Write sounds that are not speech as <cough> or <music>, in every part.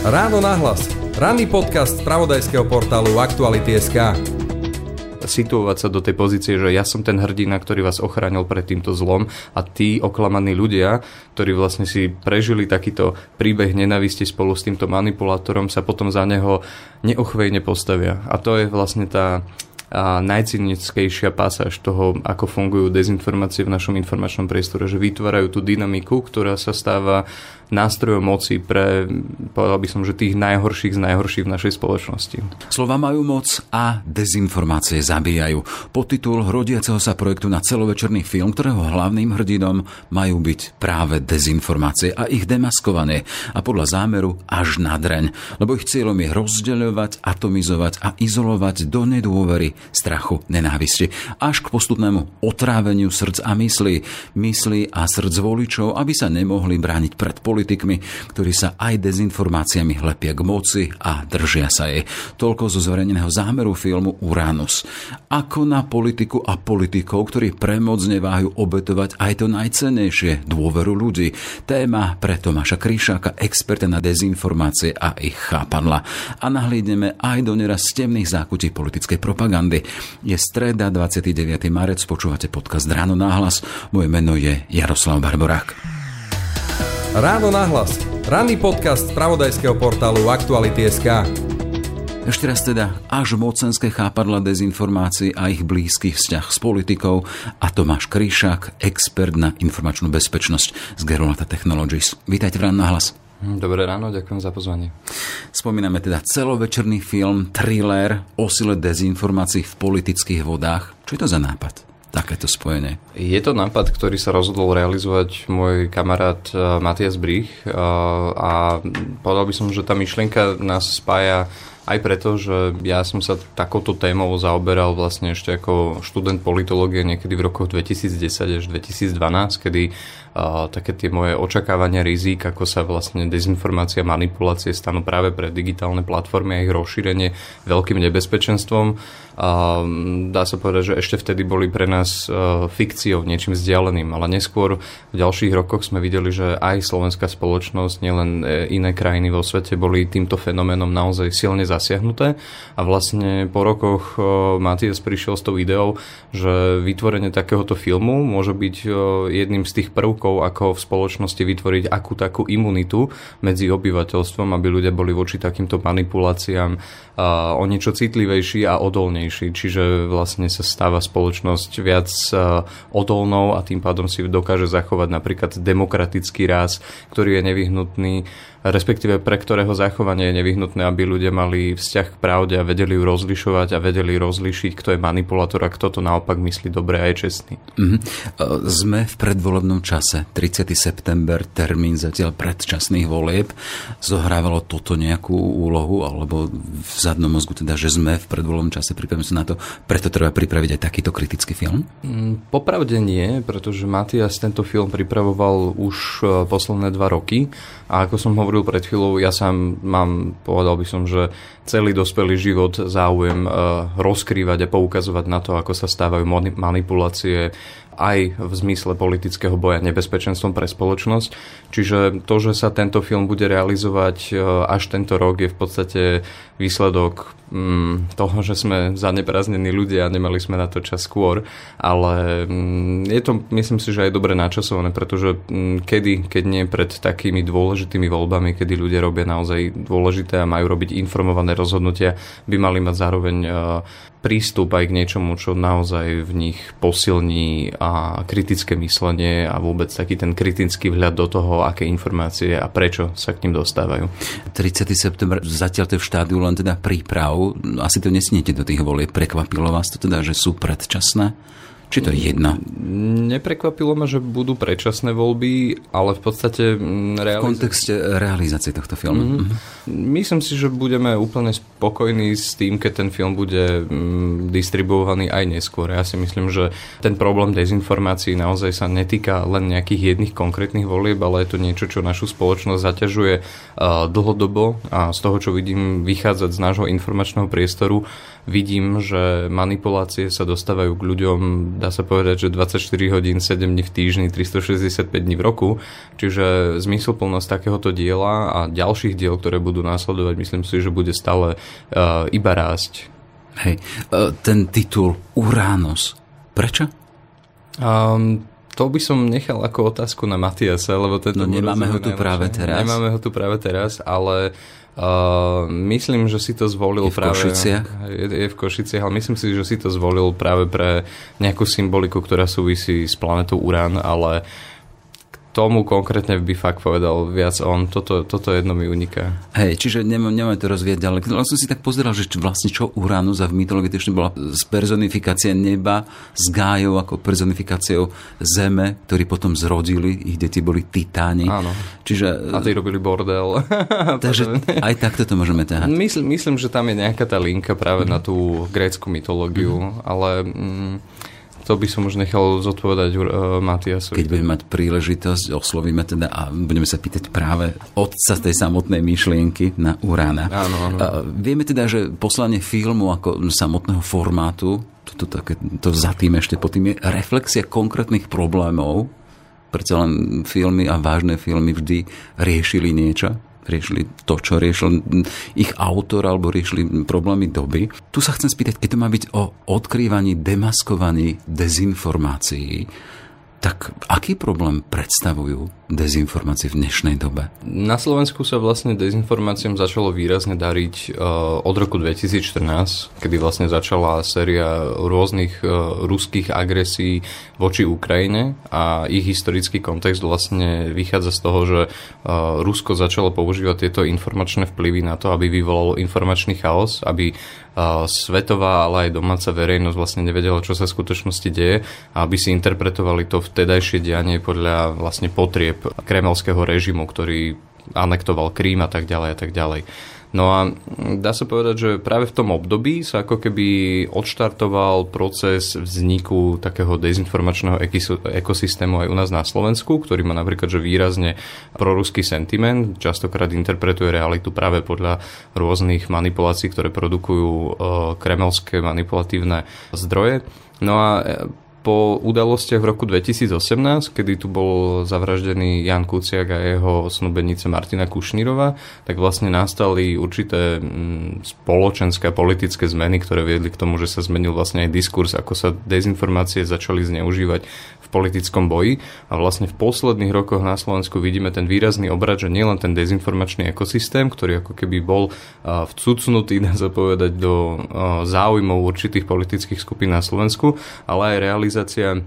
Ráno nahlas. Ranný podcast z pravodajského portálu Aktuality.sk situovať sa do tej pozície, že ja som ten hrdina, ktorý vás ochránil pred týmto zlom a tí oklamaní ľudia, ktorí vlastne si prežili takýto príbeh nenavisti spolu s týmto manipulátorom, sa potom za neho neochvejne postavia. A to je vlastne tá a najcynickejšia pasáž toho, ako fungujú dezinformácie v našom informačnom priestore, že vytvárajú tú dynamiku, ktorá sa stáva nástrojom moci pre, povedal by som, že tých najhorších z najhorších v našej spoločnosti. Slova majú moc a dezinformácie zabíjajú. Podtitul rodiaceho sa projektu na celovečerný film, ktorého hlavným hrdinom majú byť práve dezinformácie a ich demaskovanie a podľa zámeru až na dreň, lebo ich cieľom je rozdeľovať, atomizovať a izolovať do nedôvery, strachu, nenávisti, až k postupnému otráveniu srdc a myslí, myslí a srdc voličov, aby sa nemohli brániť pred politikou politikmi, ktorí sa aj dezinformáciami hlepia k moci a držia sa jej. Toľko zo zverejneného zámeru filmu Uranus. Ako na politiku a politikov, ktorí premoc neváhajú obetovať aj to najcenejšie, dôveru ľudí. Téma pre Tomáša Kríšáka, experta na dezinformácie a ich chápadla. A nahlídneme aj do neraz temných zákutí politickej propagandy. Je streda 29. marec, počúvate podcast Ráno náhlas. Moje meno je Jaroslav Barborák. Ráno nahlas. Ranný podcast z pravodajského portálu Aktuality.sk. Ešte raz teda až mocenské chápadla dezinformácií a ich blízky vzťah s politikou a Tomáš Kríšak, expert na informačnú bezpečnosť z Gerolata Technologies. Vítajte v Ráno nahlas. Dobré ráno, ďakujem za pozvanie. Spomíname teda celovečerný film, thriller o sile dezinformácií v politických vodách. Čo je to za nápad? Takéto spojenie? Je to nápad, ktorý sa rozhodol realizovať môj kamarát eh, Matias Brich eh, a povedal by som, že tá myšlienka nás spája aj preto, že ja som sa takouto témou zaoberal vlastne ešte ako študent politológie niekedy v rokoch 2010 až 2012, kedy také tie moje očakávania rizík, ako sa vlastne dezinformácia, manipulácie stanú práve pre digitálne platformy a ich rozšírenie veľkým nebezpečenstvom. Dá sa povedať, že ešte vtedy boli pre nás fikciou, niečím vzdialeným, ale neskôr v ďalších rokoch sme videli, že aj slovenská spoločnosť, nielen e, iné krajiny vo svete boli týmto fenoménom naozaj silne zasiahnuté a vlastne po rokoch Matias prišiel s tou ideou, že vytvorenie takéhoto filmu môže byť jedným z tých prvkov, ako v spoločnosti vytvoriť akú takú imunitu medzi obyvateľstvom, aby ľudia boli voči takýmto manipuláciám o niečo citlivejší a odolnejší. Čiže vlastne sa stáva spoločnosť viac odolnou a tým pádom si dokáže zachovať napríklad demokratický ráz, ktorý je nevyhnutný respektíve pre ktorého zachovanie je nevyhnutné, aby ľudia mali vzťah k pravde a vedeli ju rozlišovať a vedeli rozlišiť, kto je manipulátor a kto to naopak myslí dobre a je čestný. Mm-hmm. Sme v predvolebnom čase, 30. september, termín zatiaľ predčasných volieb. Zohrávalo toto nejakú úlohu, alebo v zadnom mozgu teda, že sme v predvolebnom čase, pripravíme sa na to, preto treba pripraviť aj takýto kritický film? Mm, popravde nie, pretože Matias tento film pripravoval už e, posledné dva roky a ako som hovoril pred chvíľou, ja sám mám, povedal by som, že celý dospelý život záujem uh, rozkrývať a poukazovať na to, ako sa stávajú manipulácie aj v zmysle politického boja nebezpečenstvom pre spoločnosť. Čiže to, že sa tento film bude realizovať uh, až tento rok, je v podstate výsledok mm, toho, že sme zaneprázdnení ľudia a nemali sme na to čas skôr, ale mm, je to, myslím si, že aj dobre načasované, pretože mm, kedy, keď nie pred takými dôležitými voľbami, kedy ľudia robia naozaj dôležité a majú robiť informované rozhodnutia, by mali mať zároveň uh, prístup aj k niečomu, čo naozaj v nich posilní a kritické myslenie a vôbec taký ten kritický vhľad do toho, aké informácie a prečo sa k ním dostávajú. 30. september, zatiaľ to je v štádiu len teda príprav. Asi to nesniete do tých volieb. Prekvapilo vás to teda, že sú predčasné? Či to je jedno? Neprekvapilo ma, že budú predčasné voľby, ale v podstate... Realiz... V kontexte realizácie tohto filmu. Mm-hmm. Myslím si, že budeme úplne spokojný s tým, keď ten film bude mm, distribuovaný aj neskôr. Ja si myslím, že ten problém dezinformácií naozaj sa netýka len nejakých jedných konkrétnych volieb, ale je to niečo, čo našu spoločnosť zaťažuje uh, dlhodobo a z toho, čo vidím vychádzať z nášho informačného priestoru, vidím, že manipulácie sa dostávajú k ľuďom, dá sa povedať, že 24 hodín, 7 dní v týždni, 365 dní v roku. Čiže zmysluplnosť takéhoto diela a ďalších diel, ktoré budú následovať, myslím si, že bude stále uh, iba rásť. Hej, uh, ten titul Uranus, prečo? Um, to by som nechal ako otázku na Matiasa, lebo tento No nemáme ho tu práve teraz. Nemáme ho tu práve teraz, ale uh, myslím, že si to zvolil je v práve... Košiciach? Je, je v Košiciach, ale myslím si, že si to zvolil práve pre nejakú symboliku, ktorá súvisí s planetou Urán, ale tomu konkrétne by fakt povedal viac on. Toto, toto jedno mi uniká. Hej, čiže nemám, nemám to rozvieť ďalej. Len som si tak pozeral, že vlastne čo Uranus a v mytológii to bola z personifikácia neba s Gájou ako personifikáciou Zeme, ktorí potom zrodili, ich deti boli titáni. Áno. Čiže, a tí robili bordel. <laughs> takže aj takto to môžeme ťahať. Myslím, myslím, že tam je nejaká tá linka práve mm. na tú grécku mytológiu, mm. ale... Mm, to by som už nechal zodpovedať uh, Matiasovi. Keď budeme mať príležitosť, oslovíme teda a budeme sa pýtať práve otca tej samotnej myšlienky na Urána. Áno, áno. Uh, vieme teda, že poslanie filmu ako samotného formátu, to, to, také, to za tým ešte po tým je reflexia konkrétnych problémov, predsa len filmy a vážne filmy vždy riešili niečo riešili to, čo riešil ich autor alebo riešili problémy doby. Tu sa chcem spýtať, keď to má byť o odkrývaní, demaskovaní dezinformácií, tak aký problém predstavujú dezinformácie v dnešnej dobe? Na Slovensku sa vlastne dezinformáciám začalo výrazne dariť uh, od roku 2014, kedy vlastne začala séria rôznych uh, ruských agresí voči Ukrajine a ich historický kontext vlastne vychádza z toho, že uh, Rusko začalo používať tieto informačné vplyvy na to, aby vyvolalo informačný chaos, aby svetová, ale aj domáca verejnosť vlastne nevedela, čo sa v skutočnosti deje a aby si interpretovali to vtedajšie dianie podľa vlastne potrieb kremelského režimu, ktorý anektoval Krím a tak ďalej a tak ďalej. No a dá sa povedať, že práve v tom období sa ako keby odštartoval proces vzniku takého dezinformačného ekosystému aj u nás na Slovensku, ktorý má napríklad že výrazne proruský sentiment, častokrát interpretuje realitu práve podľa rôznych manipulácií, ktoré produkujú e, kremelské manipulatívne zdroje. No a po udalostiach v roku 2018, kedy tu bol zavraždený Jan Kuciak a jeho snúbenica Martina Kušnírova, tak vlastne nastali určité mm, spoločenské a politické zmeny, ktoré viedli k tomu, že sa zmenil vlastne aj diskurs, ako sa dezinformácie začali zneužívať v politickom boji. A vlastne v posledných rokoch na Slovensku vidíme ten výrazný obrad, že nielen ten dezinformačný ekosystém, ktorý ako keby bol vcucnutý, <laughs> dá sa povedať, do záujmov určitých politických skupín na Slovensku, ale aj realizácia realizácia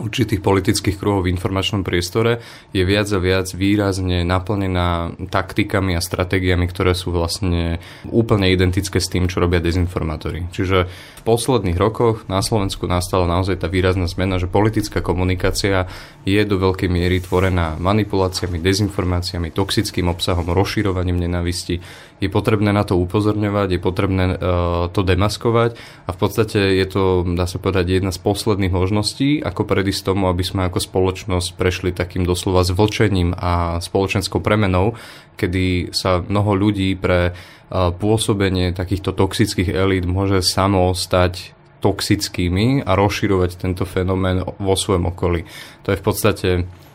určitých politických kruhov v informačnom priestore je viac a viac výrazne naplnená taktikami a stratégiami, ktoré sú vlastne úplne identické s tým, čo robia dezinformátori. Čiže v posledných rokoch na Slovensku nastala naozaj tá výrazná zmena, že politická komunikácia je do veľkej miery tvorená manipuláciami, dezinformáciami, toxickým obsahom, rozširovaním nenavisti, je potrebné na to upozorňovať, je potrebné uh, to demaskovať a v podstate je to, dá sa povedať, jedna z posledných možností, ako predísť tomu, aby sme ako spoločnosť prešli takým doslova zvlčením a spoločenskou premenou, kedy sa mnoho ľudí pre uh, pôsobenie takýchto toxických elít môže samo stať toxickými a rozširovať tento fenomén vo svojom okolí. To je v podstate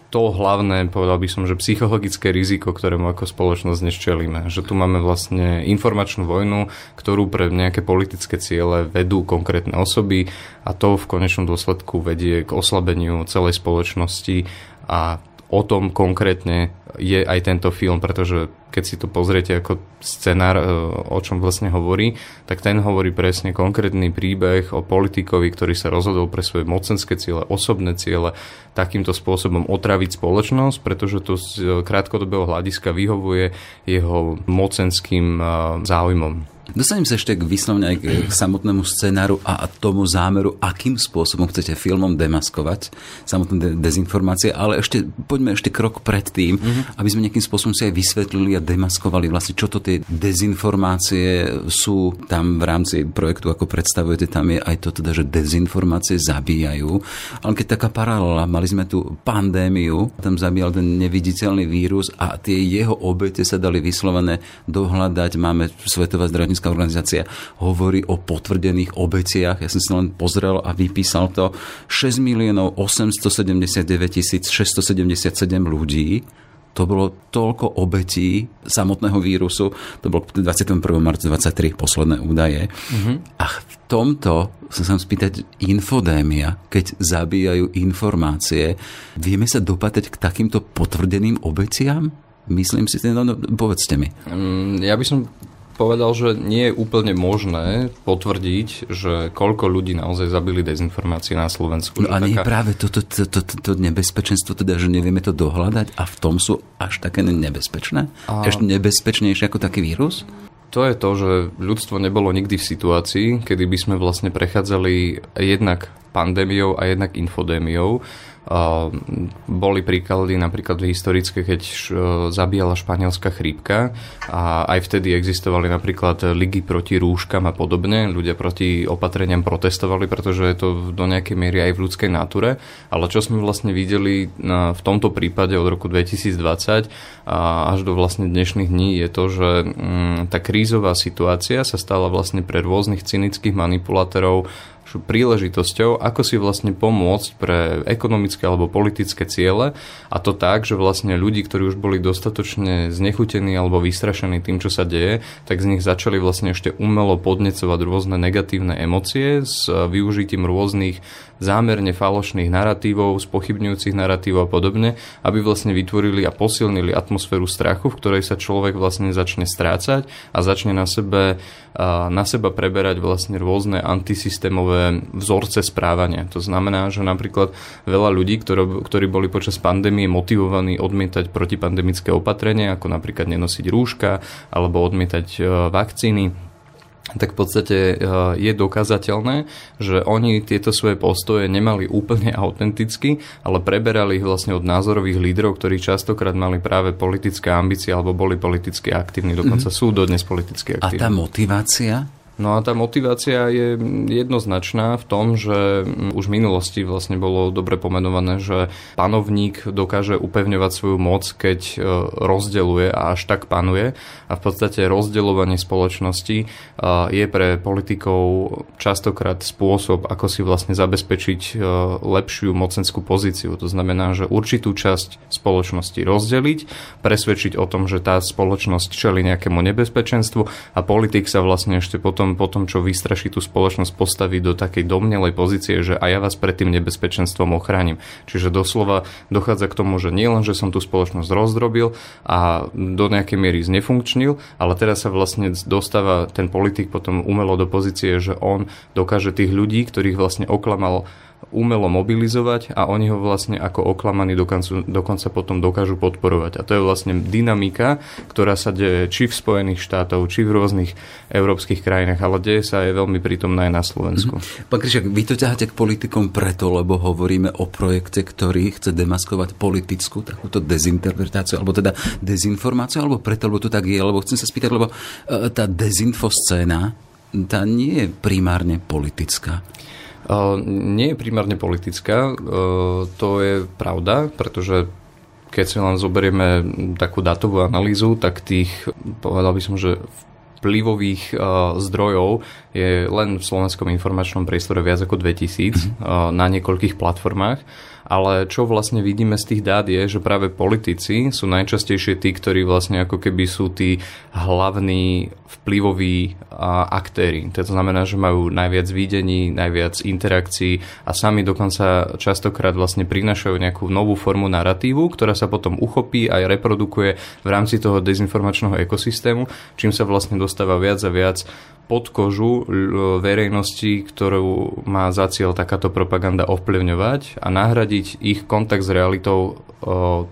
to hlavné, povedal by som, že psychologické riziko, ktorému ako spoločnosť dnes čelíme. Že tu máme vlastne informačnú vojnu, ktorú pre nejaké politické ciele vedú konkrétne osoby a to v konečnom dôsledku vedie k oslabeniu celej spoločnosti a o tom konkrétne je aj tento film, pretože keď si to pozriete ako scenár, e, o čom vlastne hovorí, tak ten hovorí presne konkrétny príbeh o politikovi, ktorý sa rozhodol pre svoje mocenské ciele, osobné ciele, takýmto spôsobom otraviť spoločnosť, pretože to z krátkodobého hľadiska vyhovuje jeho mocenským e, záujmom. Dostanem sa ešte k vyslovne aj k samotnému scenáru a tomu zámeru, akým spôsobom chcete filmom demaskovať samotné de- dezinformácie, ale ešte poďme ešte krok pred tým, mm-hmm. aby sme nejakým spôsobom si aj vysvetlili a demaskovali vlastne, čo to tie dezinformácie sú tam v rámci projektu, ako predstavujete, tam je aj to teda, že dezinformácie zabíjajú. Ale keď taká paralela, mali sme tu pandémiu, tam zabíjal ten neviditeľný vírus a tie jeho obete sa dali vyslovené dohľadať. Máme Svetová zdravotnícka organizácia hovorí o potvrdených obeciach. Ja som si len pozrel a vypísal to 6 miliónov 879 677 ľudí to bolo toľko obetí samotného vírusu, to bolo 21. marca 23 posledné údaje. Mm-hmm. A v tomto sa chcem spýtať, infodémia, keď zabíjajú informácie, vieme sa dopatrať k takýmto potvrdeným obeciam? Myslím si, no, no povedzte mi. Mm, ja by som povedal, že nie je úplne možné potvrdiť, že koľko ľudí naozaj zabili dezinformácie na Slovensku. No a nie taká... práve toto to, to, to, to nebezpečenstvo, teda, že nevieme to dohľadať a v tom sú až také nebezpečné? A... Ešte nebezpečnejšie ako taký vírus? To je to, že ľudstvo nebolo nikdy v situácii, kedy by sme vlastne prechádzali jednak pandémiou a jednak infodémiou boli príklady napríklad historické, keď zabíjala španielská chrípka a aj vtedy existovali napríklad ligy proti rúškam a podobne. Ľudia proti opatreniam protestovali, pretože je to do nejakej miery aj v ľudskej náture. Ale čo sme vlastne videli v tomto prípade od roku 2020 až do vlastne dnešných dní je to, že mm, tá krízová situácia sa stala vlastne pre rôznych cynických manipulátorov príležitosťou, ako si vlastne pomôcť pre ekonomické alebo politické ciele. A to tak, že vlastne ľudí, ktorí už boli dostatočne znechutení alebo vystrašení tým, čo sa deje, tak z nich začali vlastne ešte umelo podnecovať rôzne negatívne emócie s využitím rôznych zámerne falošných narratívov, spochybňujúcich narratívov a podobne, aby vlastne vytvorili a posilnili atmosféru strachu, v ktorej sa človek vlastne začne strácať a začne na sebe, na seba preberať vlastne rôzne antisystémové vzorce správania. To znamená, že napríklad veľa ľudí, ktorí, boli počas pandémie motivovaní odmietať protipandemické opatrenia, ako napríklad nenosiť rúška alebo odmietať e, vakcíny, tak v podstate eh, je dokázateľné, že oni tieto svoje postoje nemali úplne <laughs> autenticky, ale preberali ich vlastne od názorových lídrov, ktorí častokrát mali práve politické ambície alebo boli politicky aktívni, dokonca mm-hmm. sú dodnes politicky aktívni. A tá motivácia? No a tá motivácia je jednoznačná v tom, že už v minulosti vlastne bolo dobre pomenované, že panovník dokáže upevňovať svoju moc, keď e, rozdeluje a až tak panuje. A v podstate rozdeľovanie spoločnosti e, je pre politikov častokrát spôsob, ako si vlastne zabezpečiť e, lepšiu mocenskú pozíciu. To znamená, že určitú časť spoločnosti rozdeliť, presvedčiť o tom, že tá spoločnosť čeli nejakému nebezpečenstvu a politik sa vlastne ešte potom potom, potom, čo vystraší tú spoločnosť, postaviť do takej domnelej pozície, že a ja vás pred tým nebezpečenstvom ochránim. Čiže doslova dochádza k tomu, že nielen, že som tú spoločnosť rozdrobil a do nejakej miery znefunkčnil, ale teraz sa vlastne dostáva ten politik potom umelo do pozície, že on dokáže tých ľudí, ktorých vlastne oklamal umelo mobilizovať a oni ho vlastne ako oklamaní dokonca, dokonca potom dokážu podporovať. A to je vlastne dynamika, ktorá sa deje či v Spojených štátoch, či v rôznych európskych krajinách, ale deje sa aj veľmi prítomná aj na Slovensku. Mm-hmm. Pán Kryšiak, vy to ťaháte k politikom preto, lebo hovoríme o projekte, ktorý chce demaskovať politickú takúto dezinterpretáciu, alebo teda dezinformáciu, alebo preto, lebo to tak je, lebo chcem sa spýtať, lebo e, tá dezinfoscéna, tá nie je primárne politická. Nie je primárne politická, to je pravda, pretože keď si len zoberieme takú datovú analýzu, tak tých, povedal by som, že vplyvových zdrojov je len v slovenskom informačnom priestore viac ako 2000 mm-hmm. na niekoľkých platformách ale čo vlastne vidíme z tých dát je, že práve politici sú najčastejšie tí, ktorí vlastne ako keby sú tí hlavní vplyvoví aktéry. To znamená, že majú najviac videní, najviac interakcií a sami dokonca častokrát vlastne prinašajú nejakú novú formu narratívu, ktorá sa potom uchopí aj reprodukuje v rámci toho dezinformačného ekosystému, čím sa vlastne dostáva viac a viac pod kožu verejnosti, ktorú má za cieľ takáto propaganda ovplyvňovať a nahradiť nahradiť ich kontakt s realitou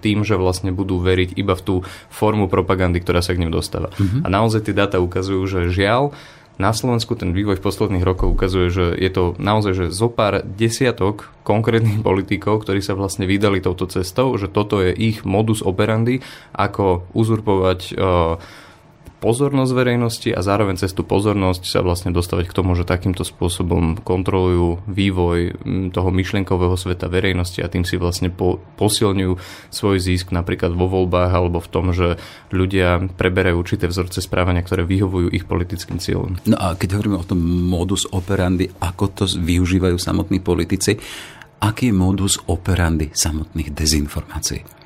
tým, že vlastne budú veriť iba v tú formu propagandy, ktorá sa k ním dostáva. Mm-hmm. A naozaj tie dáta ukazujú, že žiaľ, na Slovensku ten vývoj v posledných rokoch ukazuje, že je to naozaj že zo pár desiatok konkrétnych politikov, ktorí sa vlastne vydali touto cestou, že toto je ich modus operandi, ako uzurpovať uh, pozornosť verejnosti a zároveň cez tú pozornosť sa vlastne dostavať k tomu, že takýmto spôsobom kontrolujú vývoj toho myšlienkového sveta verejnosti a tým si vlastne po, posilňujú svoj zisk napríklad vo voľbách alebo v tom, že ľudia preberajú určité vzorce správania, ktoré vyhovujú ich politickým cieľom. No a keď hovoríme o tom modus operandi, ako to využívajú samotní politici, aký je modus operandi samotných dezinformácií?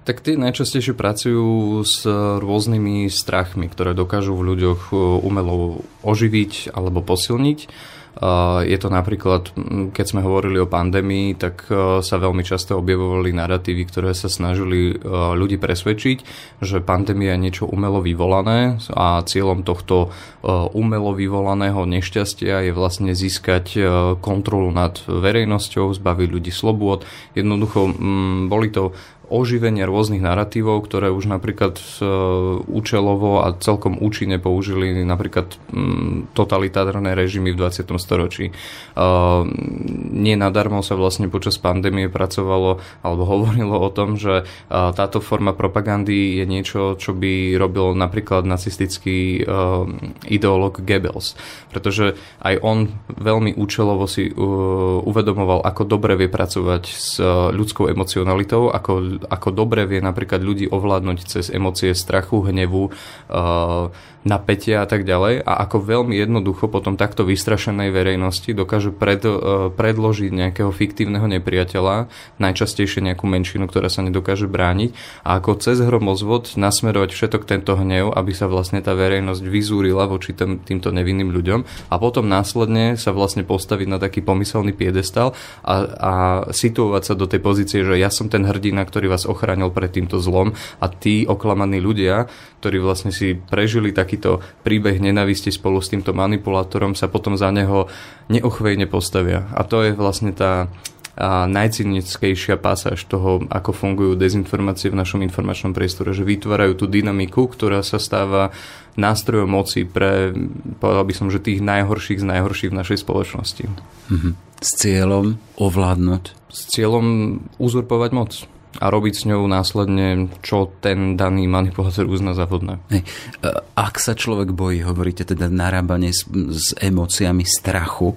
Tak tie najčastejšie pracujú s rôznymi strachmi, ktoré dokážu v ľuďoch e, umelo oživiť alebo posilniť. E, je to napríklad, keď sme hovorili o pandémii, tak e, sa veľmi často objavovali narratívy, ktoré sa snažili ľudí presvedčiť, že pandémia je niečo umelo vyvolané a cieľom tohto umelo vyvolaného nešťastia je vlastne získať kontrolu nad verejnosťou, zbaviť ľudí slobôd. Jednoducho boli to oživenia rôznych narratívov, ktoré už napríklad e, účelovo a celkom účinne použili napríklad mm, totalitárne režimy v 20. storočí. E, nie nadarmo sa vlastne počas pandémie pracovalo alebo <laughs> hovorilo o tom, že e, táto forma propagandy je niečo, čo by robil napríklad nacistický ideológ Goebbels. Pretože aj on veľmi účelovo si uvedomoval, ako dobre vie pracovať s ľudskou emocionalitou, ako ako dobre vie napríklad ľudí ovládnuť cez emócie strachu, hnevu, uh, napätia a tak ďalej. A ako veľmi jednoducho potom takto vystrašenej verejnosti dokáže pred, uh, predložiť nejakého fiktívneho nepriateľa, najčastejšie nejakú menšinu, ktorá sa nedokáže brániť a ako cez hromozvod nasmerovať všetok tento hnev, aby sa vlastne tá verejnosť vyzúrila voči tým, týmto nevinným ľuďom a potom následne sa vlastne postaviť na taký pomyselný piedestal a, a situovať sa do tej pozície, že ja som ten hrdina, ktorý vás ochránil pred týmto zlom a tí oklamaní ľudia, ktorí vlastne si prežili takýto príbeh nenavisti spolu s týmto manipulátorom, sa potom za neho neochvejne postavia. A to je vlastne tá a najcynickejšia pasáž toho, ako fungujú dezinformácie v našom informačnom priestore, že vytvárajú tú dynamiku, ktorá sa stáva nástrojom moci pre, povedal by som, že tých najhorších z najhorších v našej spoločnosti. Mm-hmm. S cieľom ovládnuť? S cieľom uzurpovať moc a robiť s ňou následne, čo ten daný manipulátor uzná za vhodné. Hej. Ak sa človek bojí, hovoríte teda narábanie s, s emóciami strachu,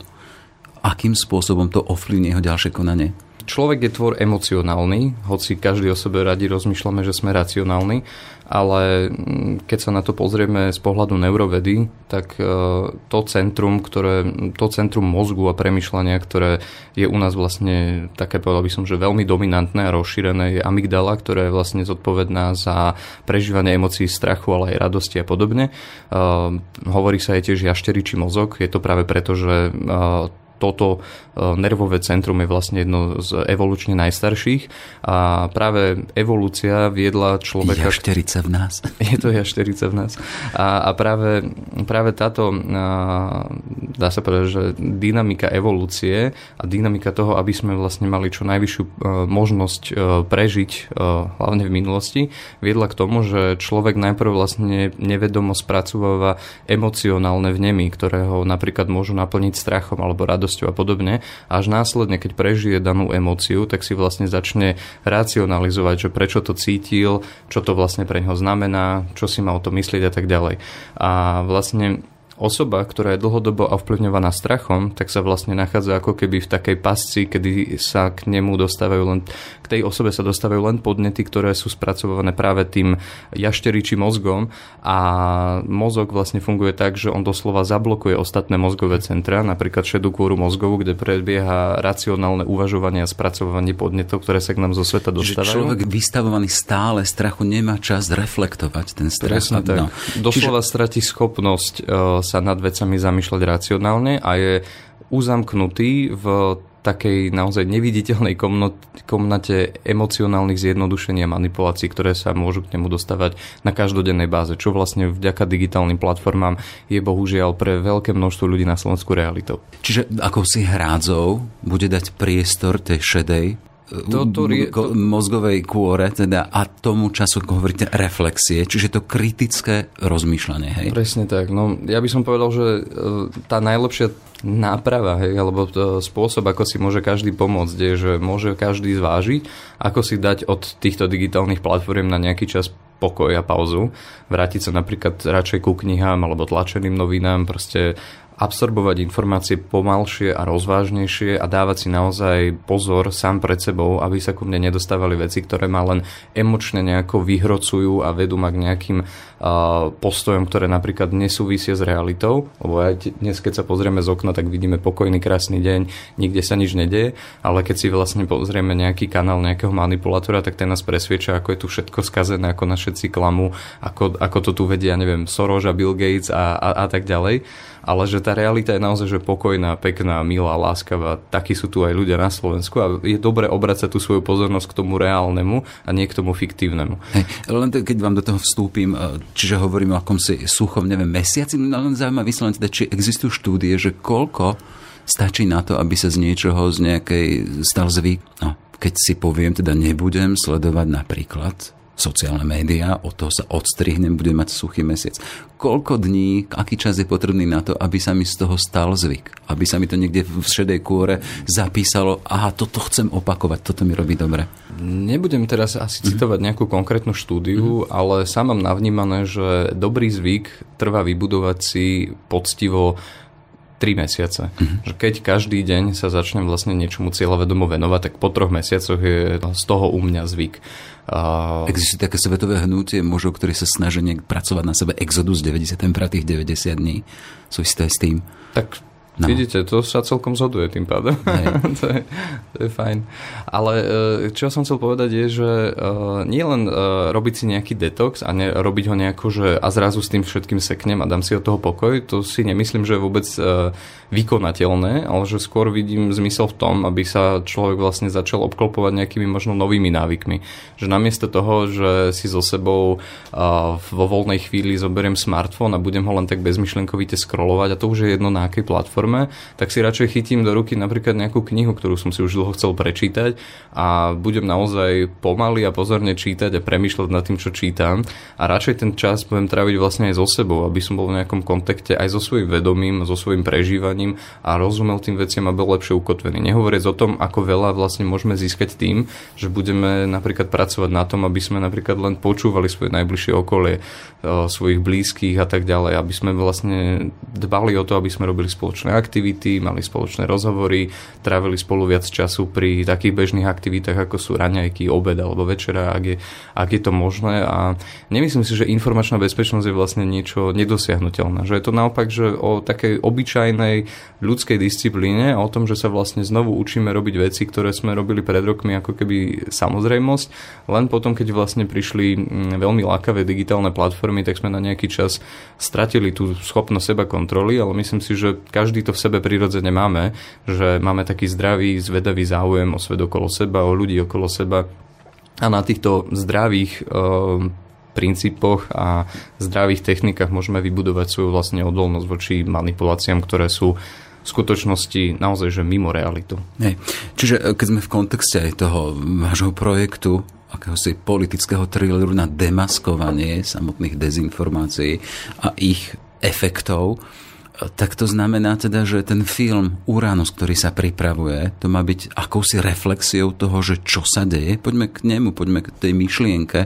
akým spôsobom to ovplyvní jeho ďalšie konanie? Človek je tvor emocionálny, hoci každý o sebe radi rozmýšľame, že sme racionálni, ale mm, keď sa na to pozrieme z pohľadu neurovedy, tak e, to centrum, ktoré, to centrum mozgu a premyšľania, ktoré je u nás vlastne také, povedal by som, že veľmi dominantné a rozšírené, je amygdala, ktorá je vlastne zodpovedná za prežívanie emócií strachu, ale aj radosti a podobne. Uh, hovorí sa aj tiež jašteričí mozog, je to práve preto, že uh, toto e, nervové centrum je vlastne jedno z evolučne najstarších a práve evolúcia viedla človeka... Jašterica v nás. <laughs> Je to jašterica v nás. A, a práve, práve táto, dá sa povedať, že dynamika evolúcie a dynamika toho, aby sme vlastne mali čo najvyššiu e, možnosť e, prežiť, hlavne v minulosti, viedla k tomu, že človek najprv vlastne nevedomo spracováva emocionálne vnemy, ktoré ho napríklad môžu naplniť strachom alebo radosťou radosťou a podobne. Až následne, keď prežije danú emóciu, tak si vlastne začne racionalizovať, že prečo to cítil, čo to vlastne pre neho znamená, čo si má o to myslieť a tak ďalej. A vlastne osoba, ktorá je dlhodobo ovplyvňovaná strachom, tak sa vlastne nachádza ako keby v takej pasci, kedy sa k nemu dostávajú len, k tej osobe sa dostávajú len podnety, ktoré sú spracované práve tým jašteričím mozgom a mozog vlastne funguje tak, že on doslova zablokuje ostatné mozgové centra, napríklad šedú kôru mozgovú, kde prebieha racionálne uvažovanie a spracovanie podnetov, ktoré sa k nám zo sveta dostávajú. Že človek vystavovaný stále strachu nemá čas reflektovať ten strach. Presne tak. No. Doslova Čiže... stratí schopnosť uh, sa nad vecami zamýšľať racionálne a je uzamknutý v takej naozaj neviditeľnej komnate emocionálnych zjednodušení a manipulácií, ktoré sa môžu k nemu dostávať na každodennej báze, čo vlastne vďaka digitálnym platformám je bohužiaľ pre veľké množstvo ľudí na Slovensku realitou. Čiže ako si hrádzou bude dať priestor tej šedej to, to, mozgovej kôre teda, a tomu času, ako hovoríte, reflexie, čiže to kritické rozmýšľanie. Hej? Presne tak. No, ja by som povedal, že e, tá najlepšia náprava, hej, alebo to spôsob, ako si môže každý pomôcť, je, že môže každý zvážiť, ako si dať od týchto digitálnych platform na nejaký čas pokoj a pauzu, vrátiť sa napríklad radšej ku knihám alebo tlačeným novinám, proste absorbovať informácie pomalšie a rozvážnejšie a dávať si naozaj pozor sám pred sebou, aby sa ku mne nedostávali veci, ktoré ma len emočne nejako vyhrocujú a vedú ma k nejakým uh, postojom, ktoré napríklad nesúvisia s realitou. Lebo aj dnes, keď sa pozrieme z okna, tak vidíme pokojný, krásny deň, nikde sa nič nedeje, ale keď si vlastne pozrieme nejaký kanál nejakého manipulátora, tak ten nás presvieča, ako je tu všetko skazené, ako na všetci klamu, ako, ako to tu vedia, neviem, Soros a Bill Gates a, a, a tak ďalej ale že tá realita je naozaj že pokojná, pekná, milá, láskavá. Takí sú tu aj ľudia na Slovensku a je dobre obracať tú svoju pozornosť k tomu reálnemu a nie k tomu fiktívnemu. Hej, len to, keď vám do toho vstúpim, e, čiže hovorím o akomsi suchom, neviem, mesiaci, no len zaujímavé vyslovene teda, či existujú štúdie, že koľko stačí na to, aby sa z niečoho, z nejakej stal zvyk. No, keď si poviem, teda nebudem sledovať napríklad sociálne médiá, od toho sa odstrihnem, budem mať suchý mesiac. Koľko dní, aký čas je potrebný na to, aby sa mi z toho stal zvyk? Aby sa mi to niekde v šedej kôre zapísalo, aha, toto chcem opakovať, toto mi robí dobre. Nebudem teraz asi mm-hmm. citovať nejakú konkrétnu štúdiu, mm-hmm. ale sám mám navnímané, že dobrý zvyk trvá vybudovať si poctivo 3 mesiace. Mm-hmm. Že keď každý deň sa začnem vlastne niečomu cieľavedomo venovať, tak po troch mesiacoch je z toho u mňa zvyk. Uh, Existuje také svetové hnutie mužov, ktorí sa snažia nejak pracovať na sebe exodus 90 pre tých 90 dní. Sú isté s tým? Tak No. Vidíte, to sa celkom zhoduje tým pádom. <laughs> to, je, to je fajn. Ale e, čo som chcel povedať je, že uh, nie len uh, robiť si nejaký detox a ne, robiť ho nejako, že a zrazu s tým všetkým seknem a dám si od toho pokoj, to si nemyslím, že je vôbec vykonateľné, ale že skôr vidím zmysel v tom, aby sa človek vlastne začal obklopovať nejakými možno novými návykmi. Že namiesto toho, že si so sebou vo voľnej chvíli zoberiem smartfón a budem ho len tak bezmyšlenkovite scrollovať a to už je jedno na akej platforme, platforme, tak si radšej chytím do ruky napríklad nejakú knihu, ktorú som si už dlho chcel prečítať a budem naozaj pomaly a pozorne čítať a premýšľať nad tým, čo čítam a radšej ten čas budem tráviť vlastne aj so sebou, aby som bol v nejakom kontakte aj so svojím vedomím, so svojím prežívaním a rozumel tým veciam a bol lepšie ukotvený. Nehovoriac o tom, ako veľa vlastne môžeme získať tým, že budeme napríklad pracovať na tom, aby sme napríklad len počúvali svoje najbližšie okolie, svojich blízkych a tak ďalej, aby sme vlastne dbali o to, aby sme robili spoločné aktivity, mali spoločné rozhovory, trávili spolu viac času pri takých bežných aktivitách, ako sú raňajky, obed alebo večera, ak je, ak je to možné. A nemyslím si, že informačná bezpečnosť je vlastne niečo nedosiahnutelné. Že je to naopak, že o takej obyčajnej ľudskej disciplíne o tom, že sa vlastne znovu učíme robiť veci, ktoré sme robili pred rokmi ako keby samozrejmosť, len potom, keď vlastne prišli mm, veľmi lákavé digitálne platformy, tak sme na nejaký čas stratili tú schopnosť seba kontroly, ale myslím si, že každý to v sebe prirodzene máme, že máme taký zdravý, zvedavý záujem o svet okolo seba, o ľudí okolo seba a na týchto zdravých e, princípoch a zdravých technikách môžeme vybudovať svoju vlastne odolnosť voči manipuláciám, ktoré sú v skutočnosti naozaj že mimo realitu. Hej. Čiže e, keď sme v kontexte aj toho vášho projektu akéhosi politického thrilleru na demaskovanie samotných dezinformácií a ich efektov, tak to znamená teda, že ten film Uranus, ktorý sa pripravuje, to má byť akousi reflexiou toho, že čo sa deje. Poďme k nemu, poďme k tej myšlienke.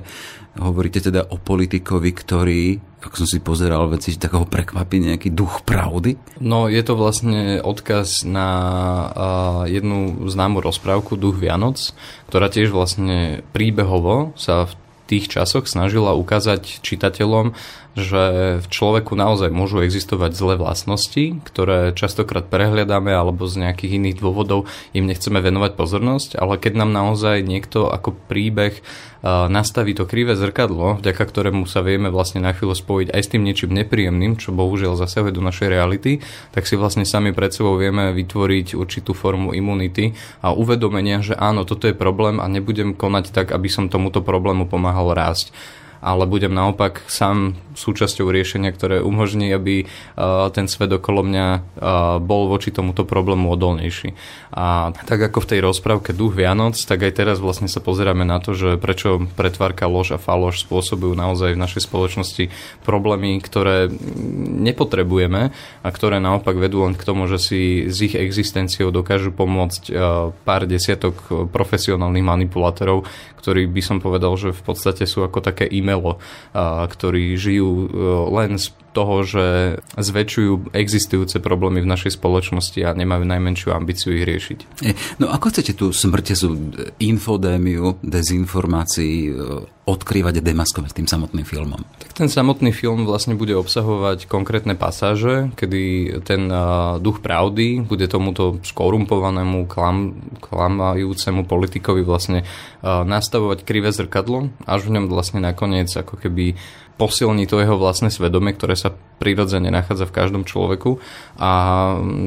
Hovoríte teda o politikovi, ktorý, ako som si pozeral veci, tak ho prekvapí nejaký duch pravdy? No, je to vlastne odkaz na uh, jednu známu rozprávku Duch Vianoc, ktorá tiež vlastne príbehovo sa v tých časoch snažila ukázať čitateľom, že v človeku naozaj môžu existovať zlé vlastnosti, ktoré častokrát prehliadame alebo z nejakých iných dôvodov im nechceme venovať pozornosť, ale keď nám naozaj niekto ako príbeh nastaví to krivé zrkadlo, vďaka ktorému sa vieme vlastne na chvíľu spojiť aj s tým niečím nepríjemným, čo bohužiaľ zasahuje do našej reality, tak si vlastne sami pred sebou vieme vytvoriť určitú formu imunity a uvedomenia, že áno, toto je problém a nebudem konať tak, aby som tomuto problému pomáhal rásť. Ale budem naopak sám súčasťou riešenia, ktoré umožní, aby ten svet okolo mňa bol voči tomuto problému odolnejší. A tak ako v tej rozprávke Duch Vianoc, tak aj teraz vlastne sa pozeráme na to, že prečo pretvárka lož a faloš spôsobujú naozaj v našej spoločnosti problémy, ktoré nepotrebujeme a ktoré naopak vedú len k tomu, že si s ich existenciou dokážu pomôcť pár desiatok profesionálnych manipulátorov, ktorí by som povedal, že v podstate sú ako také e-mailo, ktorí žijú e, len z toho, že zväčšujú existujúce problémy v našej spoločnosti a nemajú najmenšiu ambíciu ich riešiť. No ako chcete tú smrtezu, infodémiu, dezinformácií e, odkrývať a demaskovať tým samotným filmom? Tak ten samotný film vlastne bude obsahovať konkrétne pasáže, kedy ten duch pravdy bude tomuto skorumpovanému, klam, klamajúcemu politikovi vlastne nastavovať krivé zrkadlo, až v ňom vlastne nakoniec ako keby posilní to jeho vlastné svedomie, ktoré sa prirodzene nachádza v každom človeku. A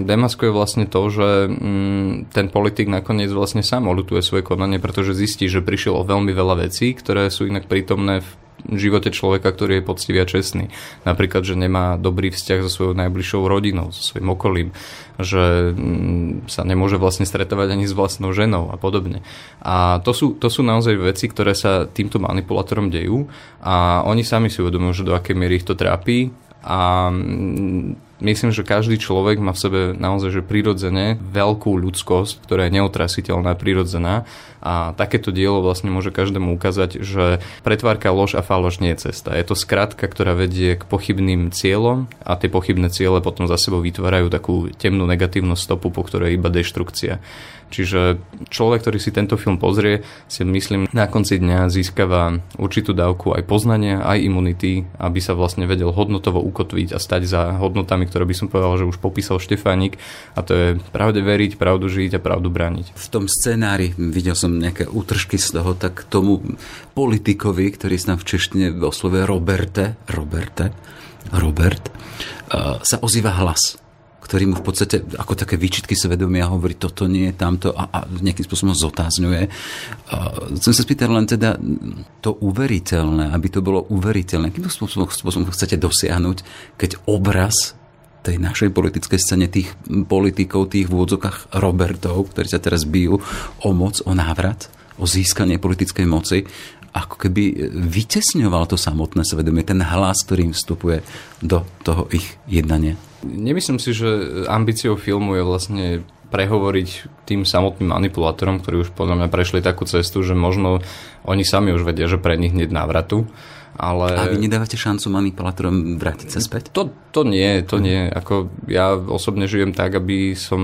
demaskuje vlastne to, že mm, ten politik nakoniec vlastne sám olutuje svoje konanie, pretože zistí, že prišiel o veľmi veľa vecí, ktoré sú inak prítomné v živote človeka, ktorý je poctivý a čestný. Napríklad, že nemá dobrý vzťah so svojou najbližšou rodinou, so svojím okolím, že mm, sa nemôže vlastne stretávať ani s vlastnou ženou a podobne. A to sú, to sú naozaj veci, ktoré sa týmto manipulátorom dejú a oni sami si uvedomujú, že do akej miery ich to trápi a mm, myslím, že každý človek má v sebe naozaj že prirodzene veľkú ľudskosť, ktorá je neotrasiteľná, prirodzená a takéto dielo vlastne môže každému ukázať, že pretvárka lož a faloš nie je cesta. Je to skratka, ktorá vedie k pochybným cieľom a tie pochybné ciele potom za sebou vytvárajú takú temnú negatívnu stopu, po ktorej je iba deštrukcia. Čiže človek, ktorý si tento film pozrie, si myslím na konci dňa získava určitú dávku aj poznania, aj imunity, aby sa vlastne vedel hodnotovo ukotviť a stať za hodnotami, ktoré by som povedal, že už popísal Štefánik a to je pravde veriť, pravdu žiť a pravdu brániť. V tom scenári videl som nejaké útržky z toho, tak tomu politikovi, ktorý sa v češtine oslovuje Roberte, Roberte, Robert, uh, sa ozýva hlas ktorý mu v podstate ako také výčitky svedomia hovorí, toto nie je tamto a, a nejakým spôsobom zotázňuje. Chcem sa spýtať len teda to uveriteľné, aby to bolo uveriteľné. Akým spôsobom, spôsobom chcete dosiahnuť, keď obraz tej našej politickej scéne tých politikov, tých v úvodzokách Robertov, ktorí sa teraz bijú o moc, o návrat, o získanie politickej moci, ako keby vytesňoval to samotné svedomie, ten hlas, ktorým vstupuje do toho ich jednania. Nemyslím si, že ambíciou filmu je vlastne prehovoriť tým samotným manipulátorom, ktorí už podľa mňa prešli takú cestu, že možno oni sami už vedia, že pre nich nie návratu. Ale... A vy nedávate šancu manipulátorom vrátiť sa späť? To, to nie, to nie. Ako ja osobne žijem tak, aby som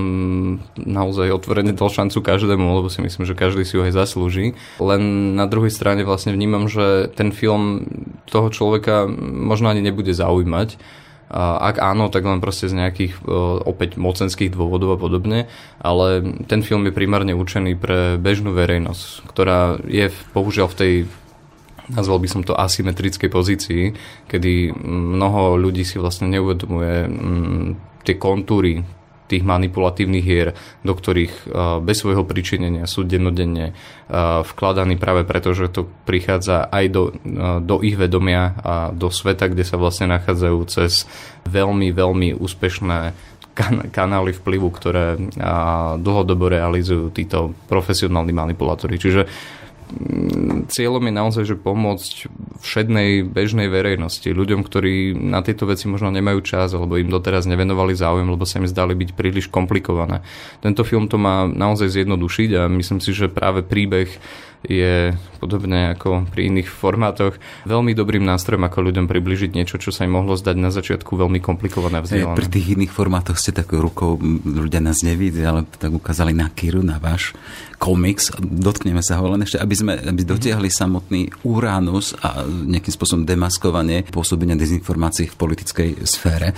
naozaj otvorene dal šancu každému, lebo si myslím, že každý si ju aj zaslúži. Len na druhej strane vlastne vnímam, že ten film toho človeka možno ani nebude zaujímať ak áno, tak len proste z nejakých opäť mocenských dôvodov a podobne, ale ten film je primárne určený pre bežnú verejnosť, ktorá je bohužiaľ v tej nazval by som to asymetrickej pozícii, kedy mnoho ľudí si vlastne neuvedomuje tie kontúry tých manipulatívnych hier, do ktorých bez svojho pričinenia sú dennodenne vkladaní práve preto, že to prichádza aj do, do ich vedomia a do sveta, kde sa vlastne nachádzajú cez veľmi, veľmi úspešné kanály vplyvu, ktoré dlhodobo realizujú títo profesionálni manipulátori. Čiže Mm, cieľom je naozaj, že pomôcť všednej bežnej verejnosti, ľuďom, ktorí na tieto veci možno nemajú čas, alebo im doteraz nevenovali záujem, lebo sa im zdali byť príliš komplikované. Tento film to má naozaj zjednodušiť a myslím si, že práve príbeh je podobne ako pri iných formátoch veľmi dobrým nástrojom, ako ľuďom približiť niečo, čo sa im mohlo zdať na začiatku veľmi komplikované vzdielané. Pri tých iných formátoch ste takou rukou, ľudia nás nevidia, ale tak ukázali na Kiru, na váš komiks. Dotkneme sa ho len ešte, aby sme aby dotiahli samotný Uranus a nejakým spôsobom demaskovanie pôsobenia dezinformácií v politickej sfére.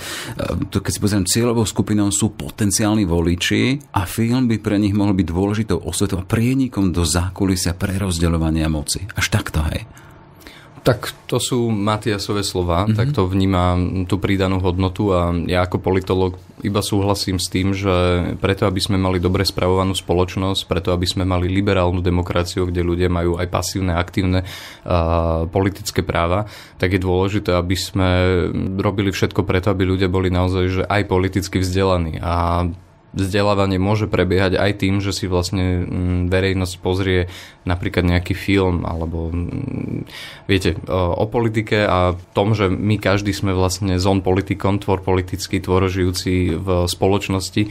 To, keď si pozriem, cieľovou skupinou sú potenciálni voliči a film by pre nich mohol byť dôležitou osvetou a prienikom do zákulisia pre prerozdeľovania moci. Až takto, hej. Tak to sú Matiasové slova, mm-hmm. tak to vnímam tú pridanú hodnotu a ja ako politolog iba súhlasím s tým, že preto, aby sme mali dobre spravovanú spoločnosť, preto, aby sme mali liberálnu demokraciu, kde ľudia majú aj pasívne, aktívne uh, politické práva, tak je dôležité, aby sme robili všetko preto, aby ľudia boli naozaj že aj politicky vzdelaní. A vzdelávanie môže prebiehať aj tým, že si vlastne mm, verejnosť pozrie napríklad nejaký film alebo mm, viete, o politike a tom, že my každý sme vlastne zón politikom, tvor politický, tvor žijúci v spoločnosti.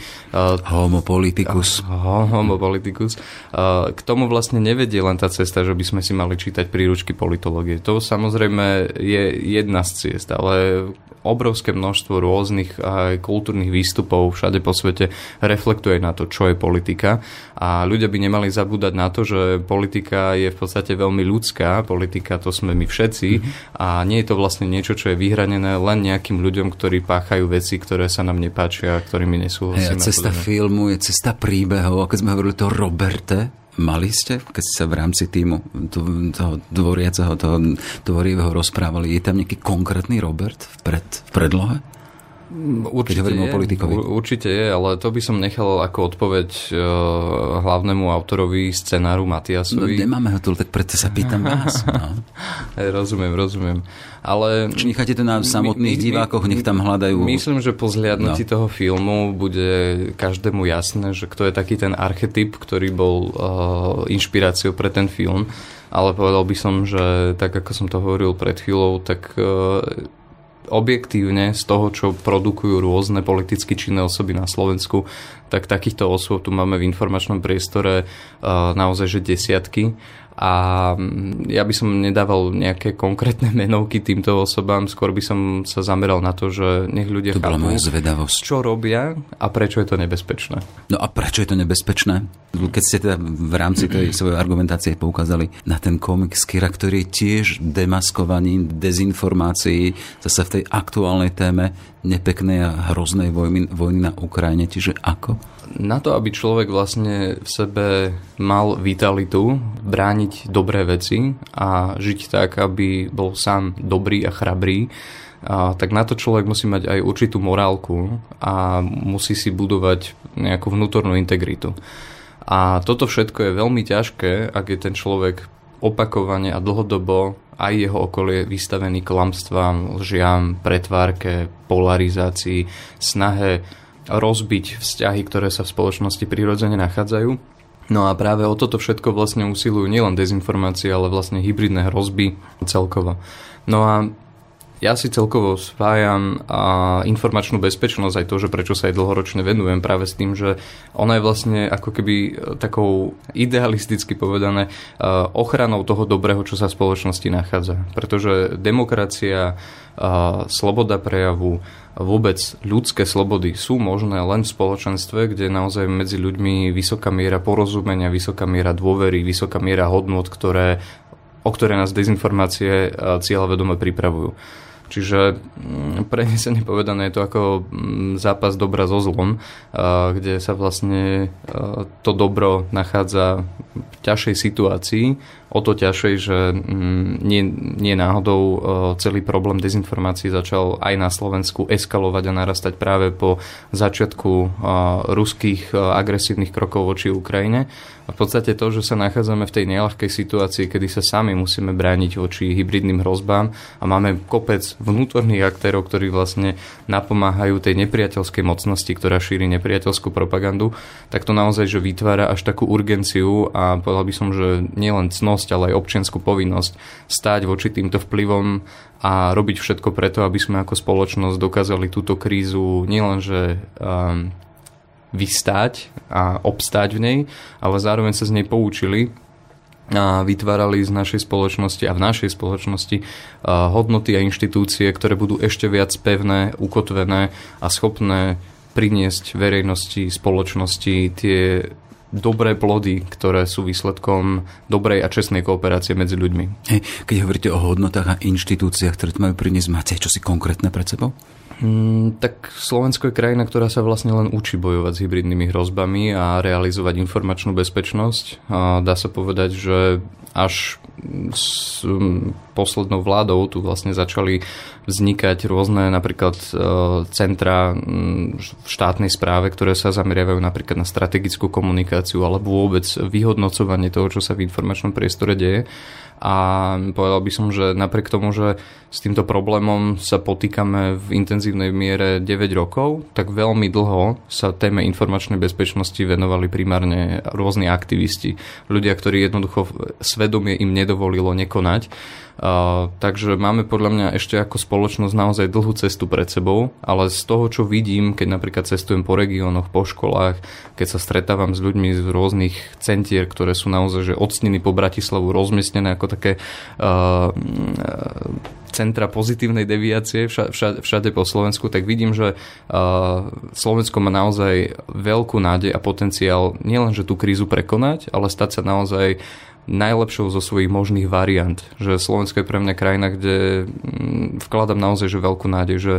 Homo politicus. Homo politicus. K tomu vlastne nevedie len tá cesta, že by sme si mali čítať príručky politológie. To samozrejme je jedna z ciest, ale obrovské množstvo rôznych aj kultúrnych výstupov všade po svete reflektuje na to, čo je politika. A ľudia by nemali zabúdať na to, že politika je v podstate veľmi ľudská, politika to sme my všetci a nie je to vlastne niečo, čo je vyhranené len nejakým ľuďom, ktorí páchajú veci, ktoré sa nám nepáčia, ktorými nesúhlasíme. Hey, cesta filmu je cesta príbehov, ako sme hovorili to Roberte, Mali ste, keď ste sa v rámci týmu toho dvoriaceho, toho dvorivého rozprávali, je tam nejaký konkrétny Robert v, pred, v predlohe? Určite je, o politikovi. Určite je, ale to by som nechal ako odpoveď uh, hlavnému autorovi scenáru Matiasovi. No nemáme ho tu, tak preto sa pýtam vás. No. <laughs> hey, rozumiem, rozumiem. Ale... Či necháte to na samotných my, divákoch, nech tam hľadajú... Myslím, že po zliadnutí no. toho filmu bude každému jasné, že kto je taký ten archetyp, ktorý bol uh, inšpiráciou pre ten film. Ale povedal by som, že tak ako som to hovoril pred chvíľou, tak uh, objektívne z toho, čo produkujú rôzne politicky činné osoby na Slovensku, tak takýchto osôb tu máme v informačnom priestore naozaj že desiatky a mm, ja by som nedával nejaké konkrétne <laughs> menovky týmto osobám, skôr by som sa zameral na to, že nech ľudia to chápu, zvedavosť. čo robia a prečo je to nebezpečné. No a prečo je to nebezpečné? Keď ste teda v rámci tej <clears throat> svojej argumentácie poukázali na ten komik Skira, ktorý je tiež demaskovaním dezinformácií zase v tej aktuálnej téme nepeknej a hroznej vojny, vojny na Ukrajine. Čiže ako? Na to, aby človek vlastne v sebe mal vitalitu, brániť dobré veci a žiť tak, aby bol sám dobrý a chrabrý, a, tak na to človek musí mať aj určitú morálku a musí si budovať nejakú vnútornú integritu. A toto všetko je veľmi ťažké, ak je ten človek opakovane a dlhodobo aj jeho okolie vystavený klamstvám, lžiam, pretvárke, polarizácii, snahe rozbiť vzťahy, ktoré sa v spoločnosti prirodzene nachádzajú. No a práve o toto všetko vlastne usilujú nielen dezinformácie, ale vlastne hybridné hrozby celkovo. No a ja si celkovo spájam a informačnú bezpečnosť aj to, že prečo sa aj dlhoročne venujem práve s tým, že ona je vlastne ako keby e, takou idealisticky povedané e, ochranou toho dobrého, čo sa v spoločnosti nachádza. Pretože demokracia, e, sloboda prejavu, vôbec ľudské slobody sú možné len v spoločenstve, kde je naozaj medzi ľuďmi vysoká miera porozumenia, vysoká miera dôvery, vysoká miera hodnot, ktoré, o ktoré nás dezinformácie cieľavedome pripravujú. Čiže mm, prenesene povedané je to ako mm, zápas dobra so zlom, kde sa vlastne to dobro nachádza v ťažšej situácii, o to ťažšej, že mm, nie, nie náhodou celý problém dezinformácií začal aj na Slovensku eskalovať a narastať práve po začiatku ruských agresívnych krokov voči Ukrajine. A v podstate to, že sa nachádzame v tej nelahkej situácii, kedy sa sami musíme brániť voči hybridným hrozbám a máme kopec vnútorných aktérov, ktorí vlastne napomáhajú tej nepriateľskej mocnosti, ktorá šíri nepriateľskú propagandu, tak to naozaj, že vytvára až takú urgenciu a povedal by som, že nielen cnosť, ale aj občianskú povinnosť stáť voči týmto vplyvom a robiť všetko preto, aby sme ako spoločnosť dokázali túto krízu nielenže um, vystáť a obstáť v nej, ale zároveň sa z nej poučili a vytvárali z našej spoločnosti a v našej spoločnosti hodnoty a inštitúcie, ktoré budú ešte viac pevné, ukotvené a schopné priniesť verejnosti, spoločnosti tie dobré plody, ktoré sú výsledkom dobrej a čestnej kooperácie medzi ľuďmi. Keď hovoríte o hodnotách a inštitúciách, ktoré majú priniesť, máte čo si konkrétne pred sebou? Hmm, tak Slovensko je krajina, ktorá sa vlastne len učí bojovať s hybridnými hrozbami a realizovať informačnú bezpečnosť. A dá sa povedať, že až s poslednou vládou tu vlastne začali vznikať rôzne napríklad e, centra v štátnej správe, ktoré sa zameriavajú napríklad na strategickú komunikáciu alebo vôbec vyhodnocovanie toho, čo sa v informačnom priestore deje a povedal by som, že napriek tomu, že s týmto problémom sa potýkame v intenzívnej miere 9 rokov, tak veľmi dlho sa téme informačnej bezpečnosti venovali primárne rôzni aktivisti. Ľudia, ktorí jednoducho svedomie im nedovolilo nekonať takže máme podľa mňa ešte ako spoločnosť naozaj dlhú cestu pred sebou, ale z toho, čo vidím, keď napríklad cestujem po regiónoch, po školách, keď sa stretávam s ľuďmi z rôznych centier, ktoré sú naozaj že odstiny po Bratislavu rozmiestnené ako také uh, centra pozitívnej deviácie všade, všade po Slovensku, tak vidím, že Slovensko má naozaj veľkú nádej a potenciál nielen, že tú krízu prekonať, ale stať sa naozaj najlepšou zo svojich možných variant. Že Slovensko je pre mňa krajina, kde mm, vkladám naozaj že veľkú nádej, že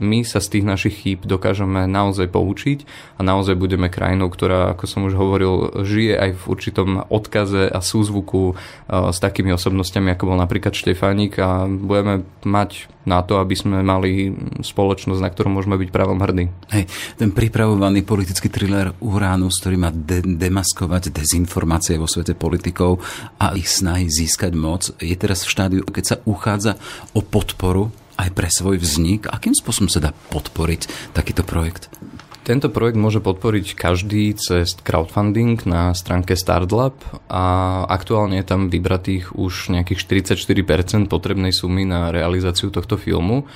my sa z tých našich chýb dokážeme naozaj poučiť a naozaj budeme krajinou, ktorá, ako som už hovoril, žije aj v určitom odkaze a súzvuku s takými osobnostiami, ako bol napríklad Štefánik a budeme mať na to, aby sme mali spoločnosť, na ktorú môžeme byť právom hrdí. Hej, ten pripravovaný politický thriller Uranus, ktorý má de- demaskovať dezinformácie vo svete politikov a ich snahy získať moc, je teraz v štádiu, keď sa uchádza o podporu aj pre svoj vznik. Akým spôsobom sa dá podporiť takýto projekt? Tento projekt môže podporiť každý cez crowdfunding na stránke Startlab a aktuálne je tam vybratých už nejakých 44% potrebnej sumy na realizáciu tohto filmu.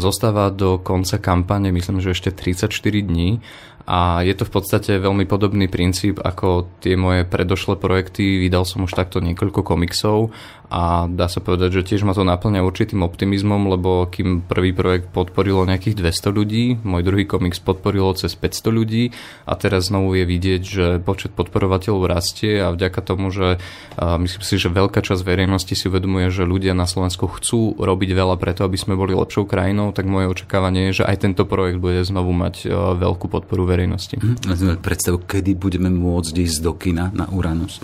Zostáva do konca kampane, myslím, že ešte 34 dní a je to v podstate veľmi podobný princíp ako tie moje predošlé projekty. Vydal som už takto niekoľko komiksov a dá sa povedať, že tiež ma to naplňa určitým optimizmom, lebo kým prvý projekt podporilo nejakých 200 ľudí, môj druhý komiks podporilo cez 500 ľudí a teraz znovu je vidieť, že počet podporovateľov rastie a vďaka tomu, že myslím si, že veľká časť verejnosti si uvedomuje, že ľudia na Slovensku chcú robiť veľa preto, aby sme boli lepšou krajinou, tak moje očakávanie je, že aj tento projekt bude znovu mať veľkú podporu verejnosti. Hm, predstavu, kedy budeme môcť ísť do kina na Uranus?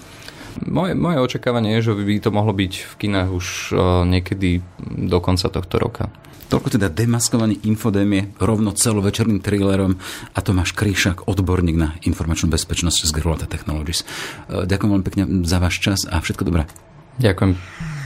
Moje, moje očakávanie je, že by to mohlo byť v kinách už uh, niekedy do konca tohto roka. Toľko teda demaskovaný infodémie rovno celovečerným thrillerom a Tomáš Kríšak, odborník na informačnú bezpečnosť z Gerulata Technologies. E, ďakujem veľmi pekne za váš čas a všetko dobré. Ďakujem.